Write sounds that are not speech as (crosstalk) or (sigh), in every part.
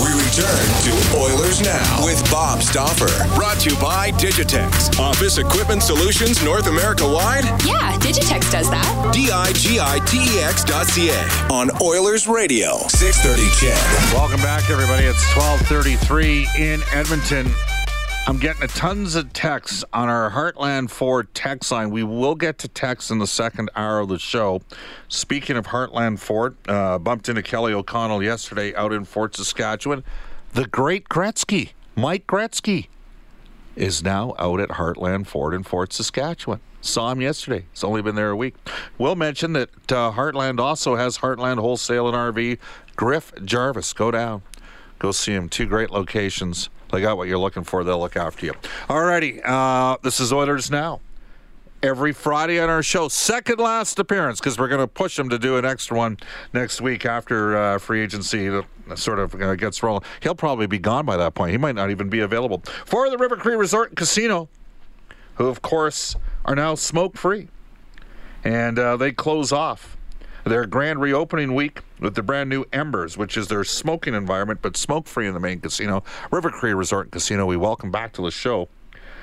We return to Oilers Now with Bob Stauffer. Brought to you by Digitex. Office Equipment Solutions North America wide? Yeah, Digitex does that. D I G I T E X dot C A on Oilers Radio, 630 CHED. Welcome back, everybody. It's 1233 in Edmonton. I'm getting tons of texts on our Heartland Ford text line. We will get to text in the second hour of the show. Speaking of Heartland Ford, uh, bumped into Kelly O'Connell yesterday out in Fort Saskatchewan. The great Gretzky, Mike Gretzky, is now out at Heartland Ford in Fort Saskatchewan. Saw him yesterday. It's only been there a week. We'll mention that uh, Heartland also has Heartland Wholesale and RV. Griff Jarvis, go down. Go see him. Two great locations. They got what you're looking for. They'll look after you. Alrighty, uh, this is Oilers Now. Every Friday on our show, second last appearance because we're going to push him to do an extra one next week after uh, free agency sort of uh, gets rolling. He'll probably be gone by that point. He might not even be available for the River Cree Resort and Casino, who of course are now smoke free, and uh, they close off their grand reopening week with the brand new Embers, which is their smoking environment, but smoke free in the main casino. River Cree Resort and Casino, we welcome back to the show.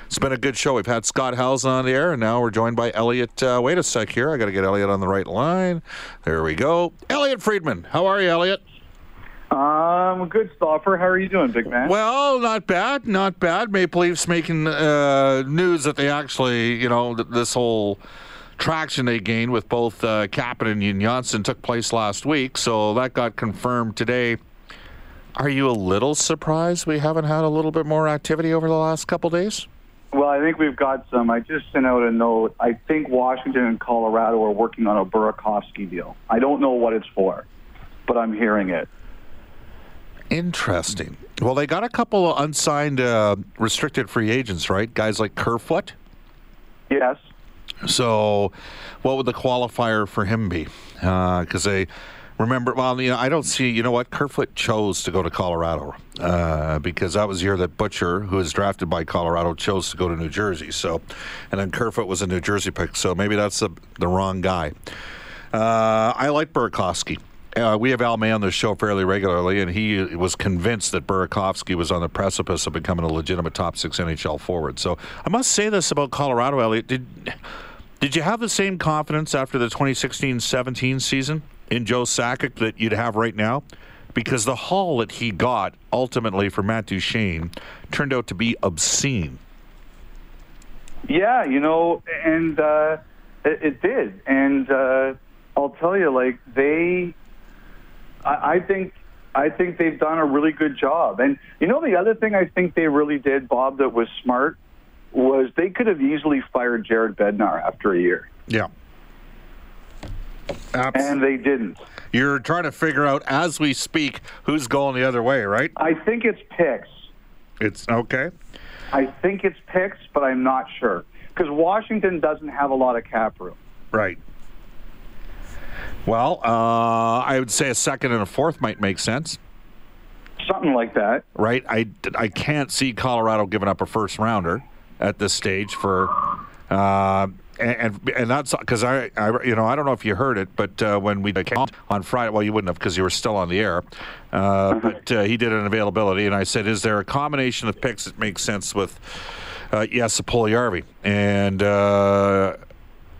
It's been a good show. We've had Scott Howes on the air, and now we're joined by Elliot. Uh, wait a sec here. I got to get Elliot on the right line. There we go. Elliot Friedman. How are you, Elliot? Um, good, Stauffer. How are you doing, big man? Well, not bad, not bad. Maple Leafs making uh, news that they actually, you know, th- this whole traction they gained with both uh, Kapanen and Johnsson took place last week, so that got confirmed today. Are you a little surprised we haven't had a little bit more activity over the last couple days? Well, I think we've got some. I just sent out a note. I think Washington and Colorado are working on a Burakovsky deal. I don't know what it's for, but I'm hearing it. Interesting. Well, they got a couple of unsigned uh, restricted free agents, right? Guys like Kerfoot. Yes. So, what would the qualifier for him be? Because uh, they remember, well, you know, I don't see, you know what? Kerfoot chose to go to Colorado uh, because that was the year that Butcher, who was drafted by Colorado, chose to go to New Jersey. So, and then Kerfoot was a New Jersey pick. So maybe that's the, the wrong guy. Uh, I like Burakovsky. Uh, we have Al May on the show fairly regularly, and he was convinced that Burakovsky was on the precipice of becoming a legitimate top six NHL forward. So I must say this about Colorado, Elliot. Did did you have the same confidence after the 2016-17 season in Joe Sakic that you'd have right now? Because the haul that he got ultimately for Matt Duchene turned out to be obscene. Yeah, you know, and uh, it, it did. And uh, I'll tell you, like they, I, I think, I think they've done a really good job. And you know, the other thing I think they really did, Bob, that was smart was they could have easily fired Jared Bednar after a year. Yeah. Absolutely. And they didn't. You're trying to figure out as we speak who's going the other way, right? I think it's picks. It's okay. I think it's picks, but I'm not sure because Washington doesn't have a lot of cap room. Right. Well, uh, I would say a second and a fourth might make sense. Something like that. Right. I, I can't see Colorado giving up a first rounder at this stage for. Uh, and, and that's because I, I, you know, I don't know if you heard it, but uh, when we came on Friday, well, you wouldn't have because you were still on the air. Uh, but uh, he did an availability, and I said, "Is there a combination of picks that makes sense with uh, yes, Puljujarvi?" And uh,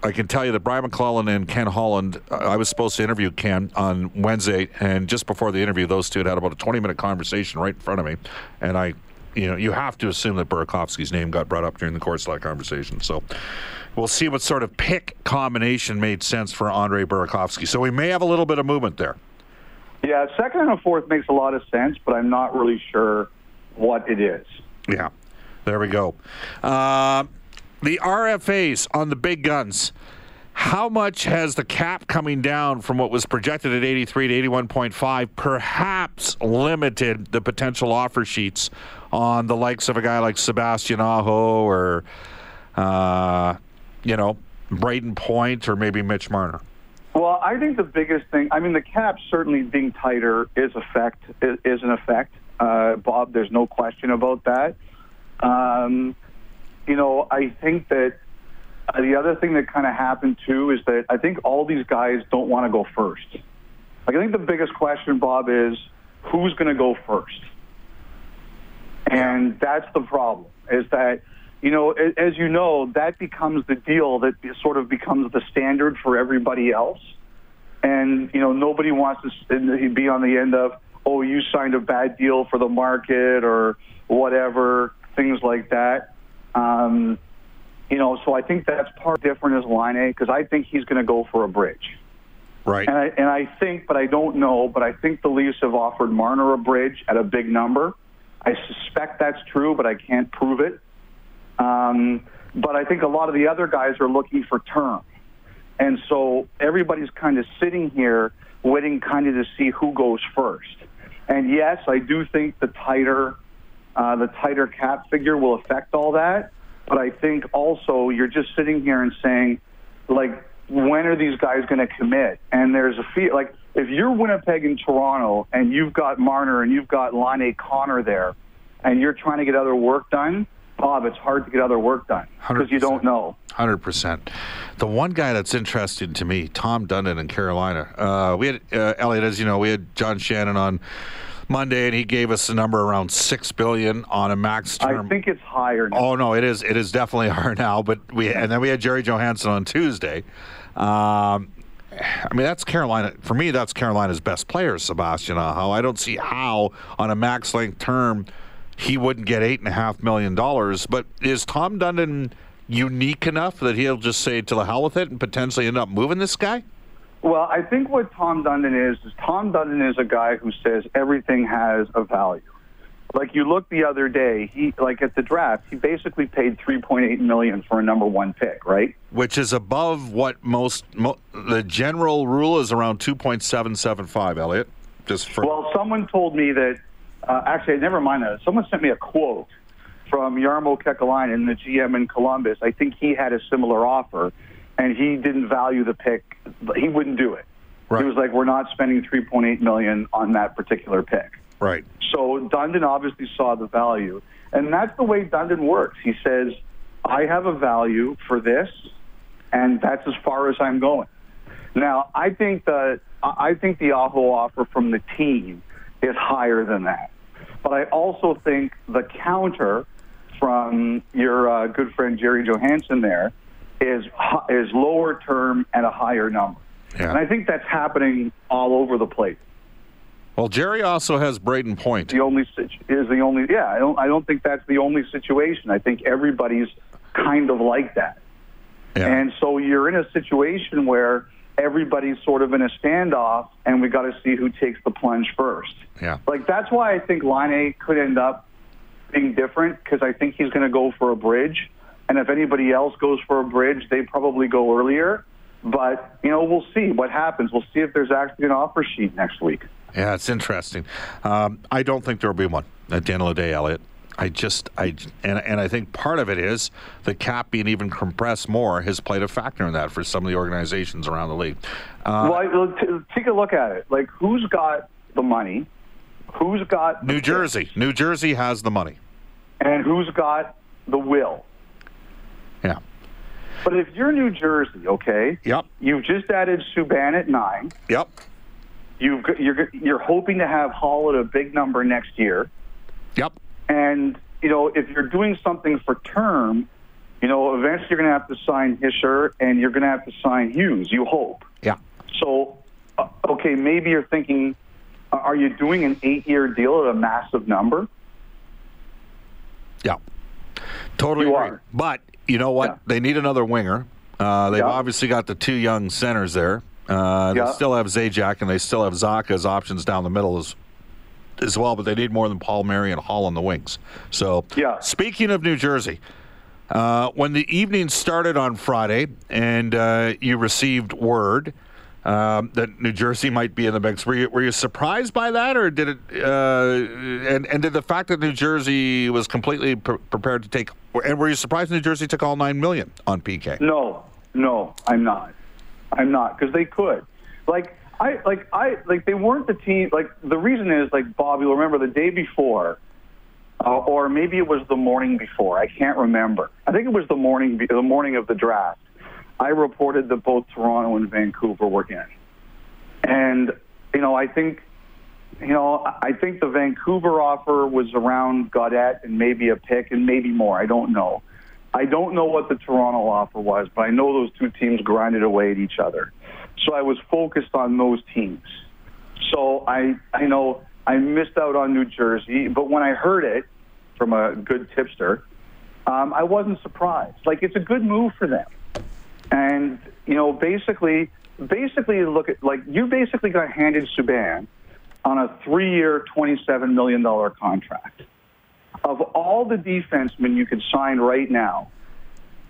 I can tell you that Brian MacLellan and Ken Holland, I was supposed to interview Ken on Wednesday, and just before the interview, those two had had about a 20 minute conversation right in front of me. And I, you know, you have to assume that Burakovsky's name got brought up during the course of that conversation. So we'll see what sort of pick combination made sense for Andre Burakovsky. So we may have a little bit of movement there. Yeah, second and a fourth makes a lot of sense, but I'm not really sure what it is. Yeah, there we go. Uh, the RFAs on the big guns. How much has the cap coming down from what was projected at 83 to 81.5 perhaps limited the potential offer sheets on the likes of a guy like Sebastian Aho or, uh, you know, Brayden Point or maybe Mitch Marner? Well, I think the biggest thing. I mean, the cap certainly being tighter is effect is, is an effect. Uh, Bob, there's no question about that. Um, you know, I think that uh, the other thing that kind of happened too is that I think all these guys don't want to go first. Like, I think the biggest question, Bob, is who's going to go first, and that's the problem. Is that you know, as you know, that becomes the deal that sort of becomes the standard for everybody else. And, you know, nobody wants to be on the end of, oh, you signed a bad deal for the market or whatever, things like that. Um, you know, so I think that's part different as Laine because I think he's going to go for a bridge. Right. And I, and I think, but I don't know, but I think the Leafs have offered Marner a bridge at a big number. I suspect that's true, but I can't prove it. Um, but I think a lot of the other guys are looking for term. And so everybody's kind of sitting here waiting kind of to see who goes first. And yes, I do think the tighter, uh, the tighter cap figure will affect all that. But I think also you're just sitting here and saying, like, when are these guys going to commit? And there's a feel like if you're Winnipeg and Toronto and you've got Marner and you've got Laine Connor there, and you're trying to get other work done, Bob, it's hard to get other work done because you don't know. Hundred percent. The one guy that's interesting to me, Tom Dundon in Carolina. Uh, we had uh, Elliot, as you know, we had John Shannon on Monday, and he gave us a number around six billion on a max term. I think it's higher now. Oh no, it is. It is definitely (laughs) higher now. But we and then we had Gerry Johannson on Tuesday. Um, I mean, that's Carolina. For me, that's Carolina's best player, Sebastian Aho. I don't see how on a max length term he wouldn't get eight and a half million dollars. But is Tom Dundon unique enough that he'll just say to the hell with it and potentially end up moving this guy? Well, I think what Tom Dundon is is Tom Dundon is a guy who says everything has a value. Like you look the other day, he like at the draft, he basically paid 3.8 million for a number 1 pick, right? Which is above what most mo- the general rule is around two point seven seven five. Elliot, just for Well, someone told me that uh, actually, never mind that. Someone sent me a quote from Jarmo Kekalainen, the GM in Columbus. I think he had a similar offer, and he didn't value the pick. He wouldn't do it. Right. He was like, "We're not spending 3.8 million on that particular pick." Right. So Dundon obviously saw the value, and that's the way Dundon works. He says, "I have a value for this, and that's as far as I'm going." Now, I think the I think the Aho offer from the team is higher than that, but I also think the counter from your uh, good friend Gerry Johannson there is is lower term and a higher number, Yeah. and I think that's happening all over the place Well, Gerry also has Brayden Point. the only is the only yeah I don't I don't think that's the only situation. I think everybody's kind of like that. Yeah. And so you're in a situation where everybody's sort of in a standoff and we got to see who takes the plunge first. Yeah. Like that's why I think Laine could end up being different because I think he's going to go for a bridge. And if anybody else goes for a bridge, they probably go earlier. But, you know, we'll see what happens. We'll see if there's actually an offer sheet next week. Yeah, it's interesting. Um, I don't think there will be one at the end of the day, Elliot. I just, I, and, and I think part of it is the cap being even compressed more has played a factor in that for some of the organizations around the league. Uh, well, I, t- take a look at it. Like, who's got the money? Who's got the New Jersey, New Jersey has the money. and who's got the will? Yeah. But if you're New Jersey, okay, Yep. you've just added Subban at nine. Yep. You've got- you're you're hoping to have Hall at a big number next year, Yep. and you know if you're doing something for term, you know eventually you're going to have to sign Hischier and you're going to have to sign Hughes. You hope. Yeah. So, uh, okay, maybe you're thinking, uh, are you doing an eight-year deal at a massive number? Yeah. Totally You agree. are. But you know what? Yeah. They need another winger. Uh, they've Yeah. obviously got the two young centers there. Uh, Yeah. They still have Zajac and they still have Zacha as options down the middle as as well, but they need more than Palmieri and Hall on the wings. So, Yeah. speaking of New Jersey, uh, when the evening started on Friday and uh, you received word um, that New Jersey might be in the mix, were you, were you surprised by that, or did it? Uh, and and did the fact that New Jersey was completely pre- prepared to take, and were you surprised New Jersey took all nine million on PK? No, no, I'm not. I'm not because they could. Like I like I like they weren't the team. Like the reason is like Bob, you'll remember the day before, uh, or maybe it was the morning before. I can't remember. I think it was the morning the morning of the draft. I reported that both Toronto and Vancouver were in, and you know I think. You know, I think the Vancouver offer was around Gaudette and maybe a pick and maybe more. I don't know. I don't know what the Toronto offer was, but I know those two teams grinded away at each other. So I was focused on those teams. So I, I know I missed out on New Jersey, but when I heard it from a good tipster, um, I wasn't surprised. Like it's a good move for them, and you know, basically, basically look at like you basically got handed Subban on a three-year, twenty-seven million dollar contract. Of all the defensemen you could sign right now,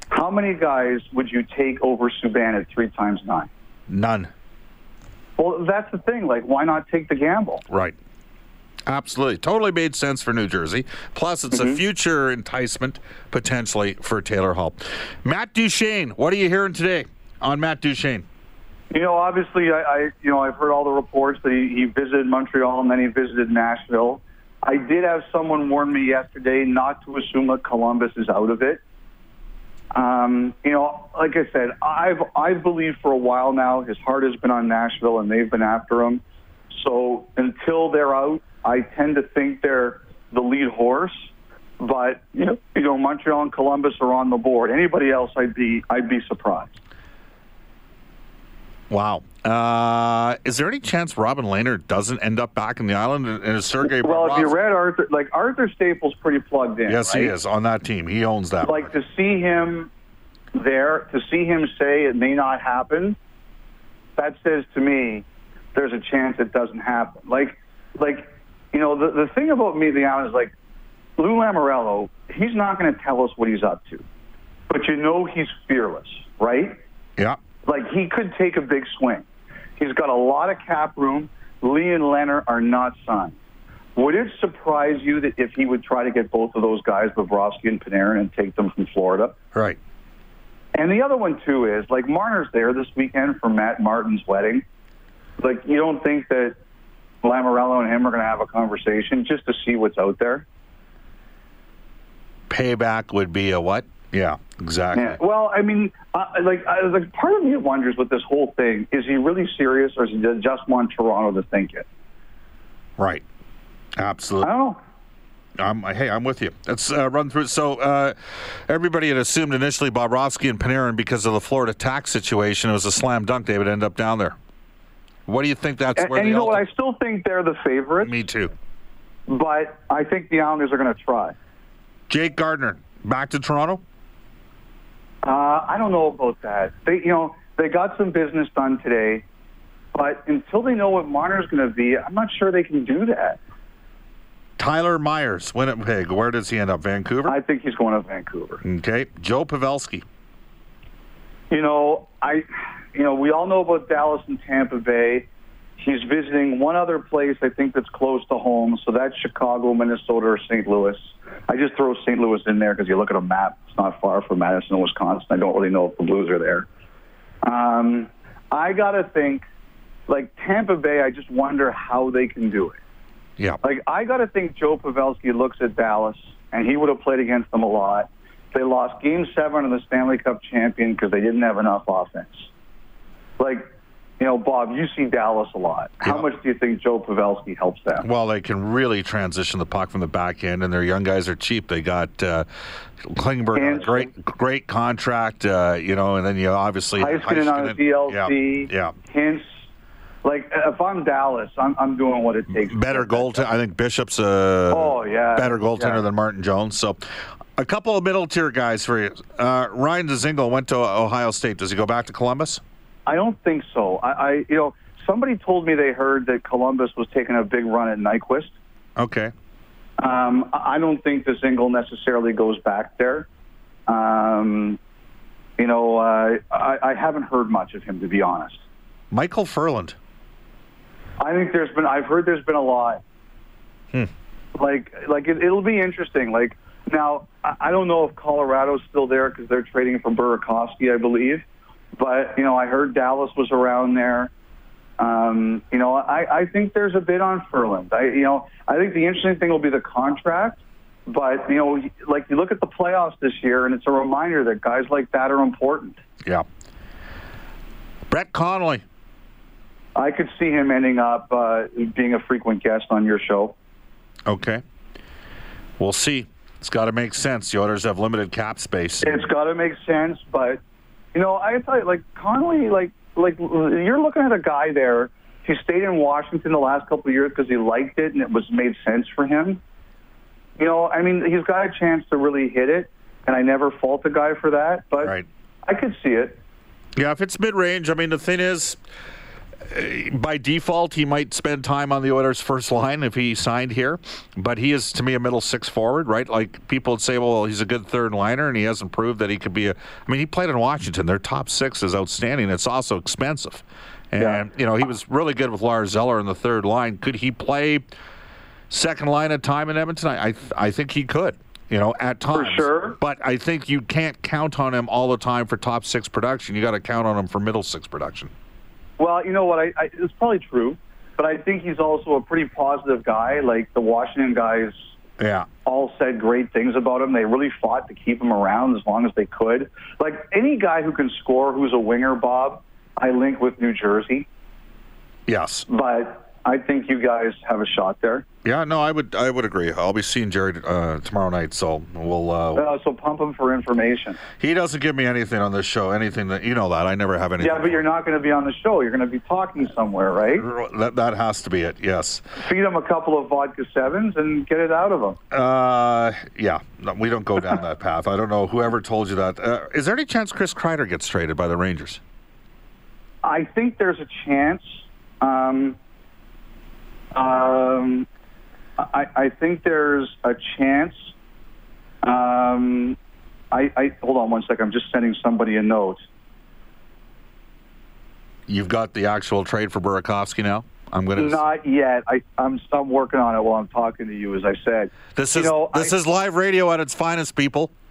how many guys would you take over Subban at three times nine? None. Well, that's the thing. Like, why not take the gamble? Right. Absolutely. Totally made sense for New Jersey. Plus, it's a mm-hmm. future enticement potentially for Taylor Hall. Matt Duchene, what are you hearing today on Matt Duchene? You know, obviously, I, I you know I've heard all the reports that he, he visited Montreal and then he visited Nashville. I did have someone warn me yesterday not to assume that Columbus is out of it. Um, you know, like I said, I've I've believed for a while now his heart has been on Nashville and they've been after him. So until they're out, I tend to think they're the lead horse. But you know, you know, Montreal and Columbus are on the board. Anybody else, I'd be I'd be surprised. Wow. Uh, is there any chance Robin Lehner doesn't end up back in the island and is Sergei Well, if you read Arthur, like Arthur Staples, pretty plugged in. Yes, right? he is on that team. He owns that. Like to see him there, to see him say it may not happen. That says to me, there's a chance it doesn't happen. Like, like you know, the the thing about me, the honest, is like Lou Lamoriello. He's not going to tell us what he's up to, but you know he's fearless, right? yeah. Like he could take a big swing. He's got a lot of cap room. Lee and Leonard are not signed. Would it surprise you that if he would try to get both of those guys, Bobrovsky and Panarin, and take them from Florida? Right. And the other one too is like Marner's there this weekend for Matt Martin's wedding. Like you don't think that Lamoriello and him are going to have a conversation just to see what's out there? Payback would be a what? Yeah, exactly. Yeah. Well, I mean, uh, like, I, like part of me wonders with this whole thing: is he really serious, or does he just want Toronto to think it? Right. I Absolutely. don't know. I'm, hey, I'm with you. Let's uh, run through. So, uh, everybody had assumed initially Bobrovsky and Panarin because of the Florida tax situation. It was a slam dunk. They would end up down there. What do you think that's And, where and the you know what? I still think they're the favorites, Me too. but I think the Islanders are going to try. Jake Gardiner back to Toronto. Uh, I don't know about that. They, you know, they got some business done today, but until they know what Marner's going to be, I'm not sure they can do that. Tyler Myers, Winnipeg. Where does he end up? Vancouver. I think he's going to Vancouver. okay. Joe Pavelski. You know, I, you know, we all know about Dallas and Tampa Bay. He's visiting one other place I think that's close to home, so that's Chicago, Minnesota, or St. Louis. I just throw St. Louis in there because you look at a map; it's not far from Madison, Wisconsin. I don't really know if the Blues are there. Um, I gotta think, like Tampa Bay. I just wonder how they can do it. Yeah. Like I got to think Joe Pavelski looks at Dallas, and he would have played against them a lot. They lost Game Seven of the Stanley Cup champion because they didn't have enough offense. Like, you know, Bob, you see Dallas a lot. How Yeah. much do you think Joe Pavelski helps them? Well, they can really transition the puck from the back end, and their young guys are cheap. They got uh, Klingberg on a great, great contract, uh, you know, and then you obviously Heiskanen on a DLC. Yeah, Hintz. Like, if I'm Dallas, I'm, I'm doing what it takes. yeah. better goaltender. I think Bishop's a Oh, yeah. better goaltender Yeah. than Martin Jones. So, a couple of middle tier guys for you. Uh, Ryan Dzingel went to Ohio State. Does he go back to Columbus? I don't think so. I, I, you know, somebody told me they heard that Columbus was taking a big run at Nyquist. Okay. Um, I don't think the single necessarily goes back there. Um, you know, uh, I, I haven't heard much of him to be honest. Michael Ferland. I think there's been I've heard there's been a lot. Hmm. Like like it, it'll be interesting. Like now I, I don't know if Colorado's still there because they're trading for Burakovsky, I believe. But you know I heard Dallas was around there. Um, you know, I, I think there's a bit on Ferland. I, you know, I think the interesting thing will be the contract. But you know, like you look at the playoffs this year, and it's a reminder that guys like that are important. Yeah. Brett Connolly. I could see him ending up uh, being a frequent guest on your show. Okay. We'll see. It's got to make sense. The Oilers have limited cap space. It's got to make sense, but you know, I thought like Connolly, like like you're looking at a guy there. He stayed in Washington the last couple of years because he liked it and it was made sense for him. You know, I mean, he's got a chance to really hit it, and I never fault the guy for that. But Right. I could see it. Yeah, if it's mid range, I mean, the thing is, Uh, by default, he might spend time on the Oilers' first line if he signed here. But he is, to me, a middle six forward, right? Like people would say, well, he's a good third liner, and he hasn't proved that he could be a. I mean, he played in Washington. Their top six is outstanding. It's also expensive. And, Yeah. you know, he was really good with Lars Eller in the third line. Could he play second line at time in Edmonton? I, I, I think he could. You know, at times. sure. But I think you can't count on him all the time for top six production. You got to count on him for middle six production. Well, you know what? I, I it's probably true, but I think he's also a pretty positive guy. Like the Washington guys Yeah. all said great things about him. They really fought to keep him around as long as they could. Like any guy who can score, who's a winger, Bob, I link with New Jersey. Yes. But I think you guys have a shot there. Yeah. No, I would. I would agree. I'll be seeing Jared uh, tomorrow night, so we'll. Uh, Uh, so pump him for information. he doesn't give me anything on this show. Anything that you know that I never have anything. Yeah, but you're not going to be on the show. You're going to be talking somewhere, right? That that has to be it. Yes. Feed him a couple of vodka sevens and get it out of him. Uh, yeah. No, we don't go down that path. I don't know whoever told you that. Uh, is there any chance Chris Kreider gets traded by the Rangers? I think there's a chance. Um, um, I, I think there's a chance. Um, I, I hold on one second. I'm just sending somebody a note. You've got the actual trade for Burakovsky now. I'm gonna. Not yet. I, I'm I'm working on it while I'm talking to you. As I said, this you is know, this I- is live radio at its finest, people. (laughs)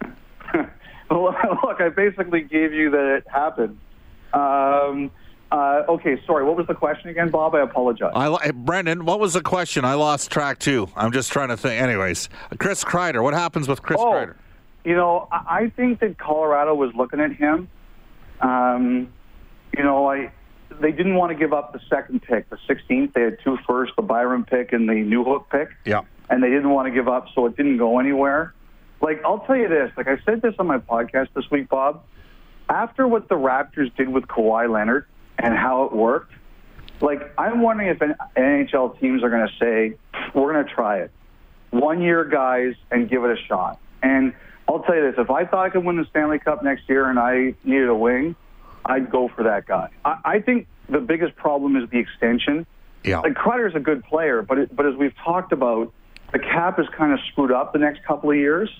(laughs) Look, I basically gave you that it happened. Um, uh, okay, sorry. What was the question again, Bob? I apologize. I Brendan, what was the question? I lost track too. I'm just trying to think. Anyways, Chris Kreider. What happens with Chris oh, Kreider? you know, I think that Colorado was looking at him. Um, you know, I they didn't want to give up the second pick, the 16th. They had two first, the Byron pick and the New Hook pick. Yeah. and they didn't want to give up, so it didn't go anywhere. Like, I'll tell you this, like I said this on my podcast this week, Bob, after what the Raptors did with Kawhi Leonard and how it worked, like, I'm wondering if NHL teams are going to say, we're going to try it. One year, guys, and give it a shot. And I'll tell you this, if I thought I could win the Stanley Cup next year and I needed a wing, I'd go for that guy. I, I think the biggest problem is the extension Yeah. like Kreider's a good player, but it, but as we've talked about, the cap is kind of screwed up the next couple of years.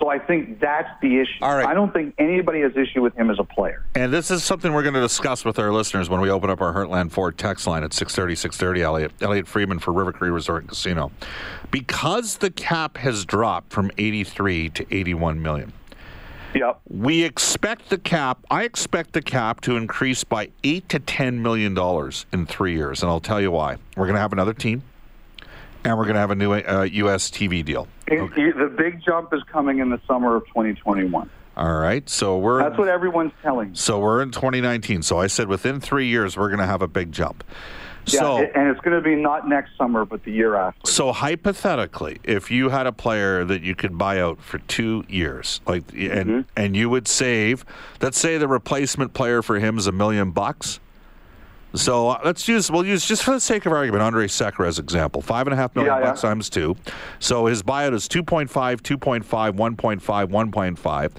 So I think that's the issue. All right. I don't think anybody has issue with him as a player. And this is something we're going to discuss with our listeners when we open up our Heartland Ford text line at 630, 630, Elliot. Elliot Friedman for River Cree Resort and Casino. Because the cap has dropped from 83 to 81 million, Yep. we expect the cap, I expect the cap to increase by 8 to 10 million dollars in three years. And I'll tell you why. We're going to have another team, and we're going to have a new uh, U.S. TV deal. It- the big jump is coming in the summer of 2021. All right. So we're. That's what everyone's telling. So we're in 2019. So I said within three years we're going to have a big jump. Yeah, so, and it's going to be not next summer, but the year after. so hypothetically, if you had a player that you could buy out for two years, like, and Mm-hmm. and you would save, let's say the replacement player for him is a million bucks. So uh, let's use we'll use just for the sake of argument Andre Sekera as example. Five and a half million Yeah, yeah. bucks times two. So his buyout is 2.5, 2.5, 1.5, 1.5.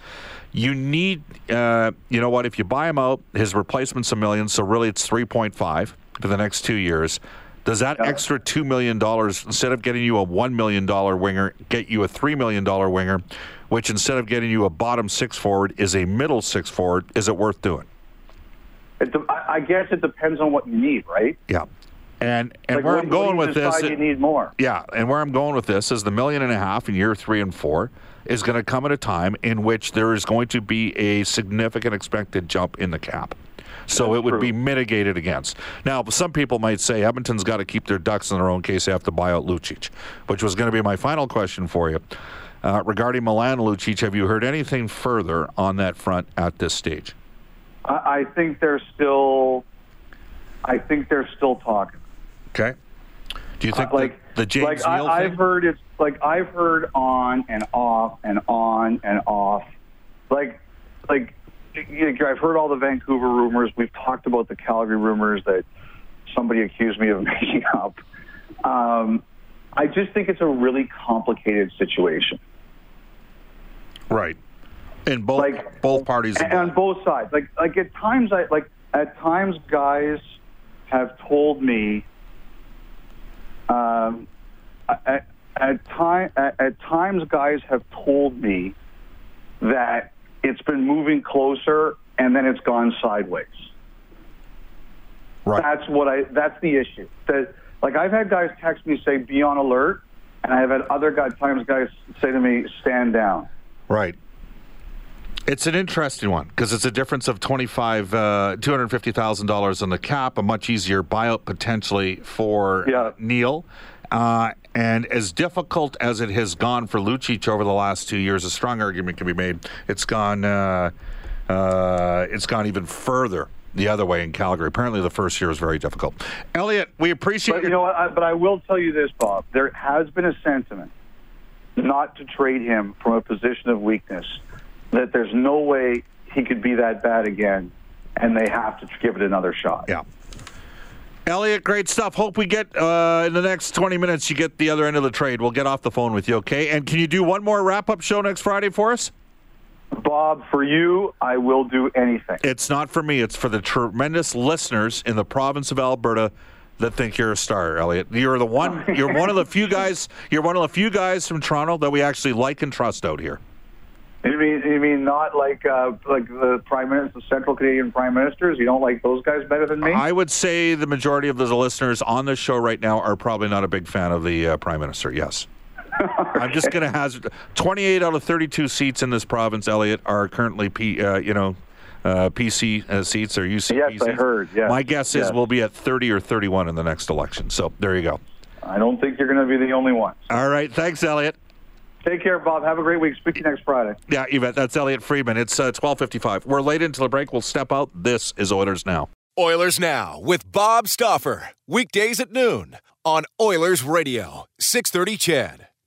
You need, uh, you know what? If you buy him out, his replacement's a million. So really, it's 3.5 for the next two years. Does that extra two million dollars, instead of getting you a one million dollar winger, get you a three million dollar winger, which instead of getting you a bottom six forward is a middle six forward? Is it worth doing? It, de- I guess it depends on what you need, right? Yeah. And and Like, where I'm going with this, you need more. yeah, and where I'm going with this is the million and a half in year three and four is going to come at a time in which there is going to be a significant expected jump in the cap. So That's it would true. be mitigated against. Now, some people might say Edmonton's got to keep their ducks in their own case they have to buy out Lucic, which was going to be my final question for you. Uh, regarding Milan Lucic, have you heard anything further on that front at this stage? I, I think they're still. I think they're still talking. Okay. Do you think Uh, like the, the James like Neal I, thing? I've heard it's like I've heard on and off and on and off, like like I've heard all the Vancouver rumors. We've talked about the Calgary rumors that somebody accused me of (laughs) making up. Um, I just think it's a really complicated situation. right. In both Like- both parties. And on both sides. Like like at times I like at times guys have told me um at, at time at, at times guys have told me that it's been moving closer and then it's gone sideways. right. That's what I that's the issue. That like I've had guys text me say be on alert and I've had other guys times guys say to me stand down. Right. It's an interesting one because it's a difference of twenty-five, uh, two hundred fifty thousand dollars on the cap, a much easier buyout potentially for Yeah. Neal. Uh, and as difficult as it has gone for Lucic over the last two years, a strong argument can be made. It's gone. Uh, uh, it's gone even further the other way in Calgary. Apparently, the first year was very difficult. Elliot, we appreciate But your you know? I, but I will tell you this, Bob. There has been a sentiment not to trade him from a position of weakness. That there's no way he could be that bad again, and they have to give it another shot. Yeah. Elliot, great stuff. Hope we get uh, in the next 20 minutes, you get the other end of the trade. We'll get off the phone with you, okay? And can you do one more wrap up show next Friday for us? Bob, for you, I will do anything. It's not for me, it's for the tremendous listeners in the province of Alberta that think you're a star, Elliot. You're the one you're one of the few guys you're one of the few guys from Toronto that we actually like and trust out here. You mean you mean not like uh, like the prime minister, the central Canadian prime ministers? You don't like those guys better than me? I would say the majority of the listeners on this show right now are probably not a big fan of the uh, prime minister. Yes. (laughs) I'm just going to hazard 28 out of 32 seats in this province, Elliot, are currently P, uh, you know, uh, PC uh, seats or UCP Yes, I seats. heard, yes, My guess is we'll be at 30 or 31 in the next election. So there you go. I don't think you're going to be the only one. All right. Thanks, Elliot. Take care, Bob. Have a great week. Speak to you next Friday. Yeah, Yvette, that's Elliot Friedman. It's uh, 1255. We're late into the break. We'll step out. This is Oilers Now. Oilers Now with Bob Stauffer. Weekdays at noon on Oilers Radio, 630 CHED.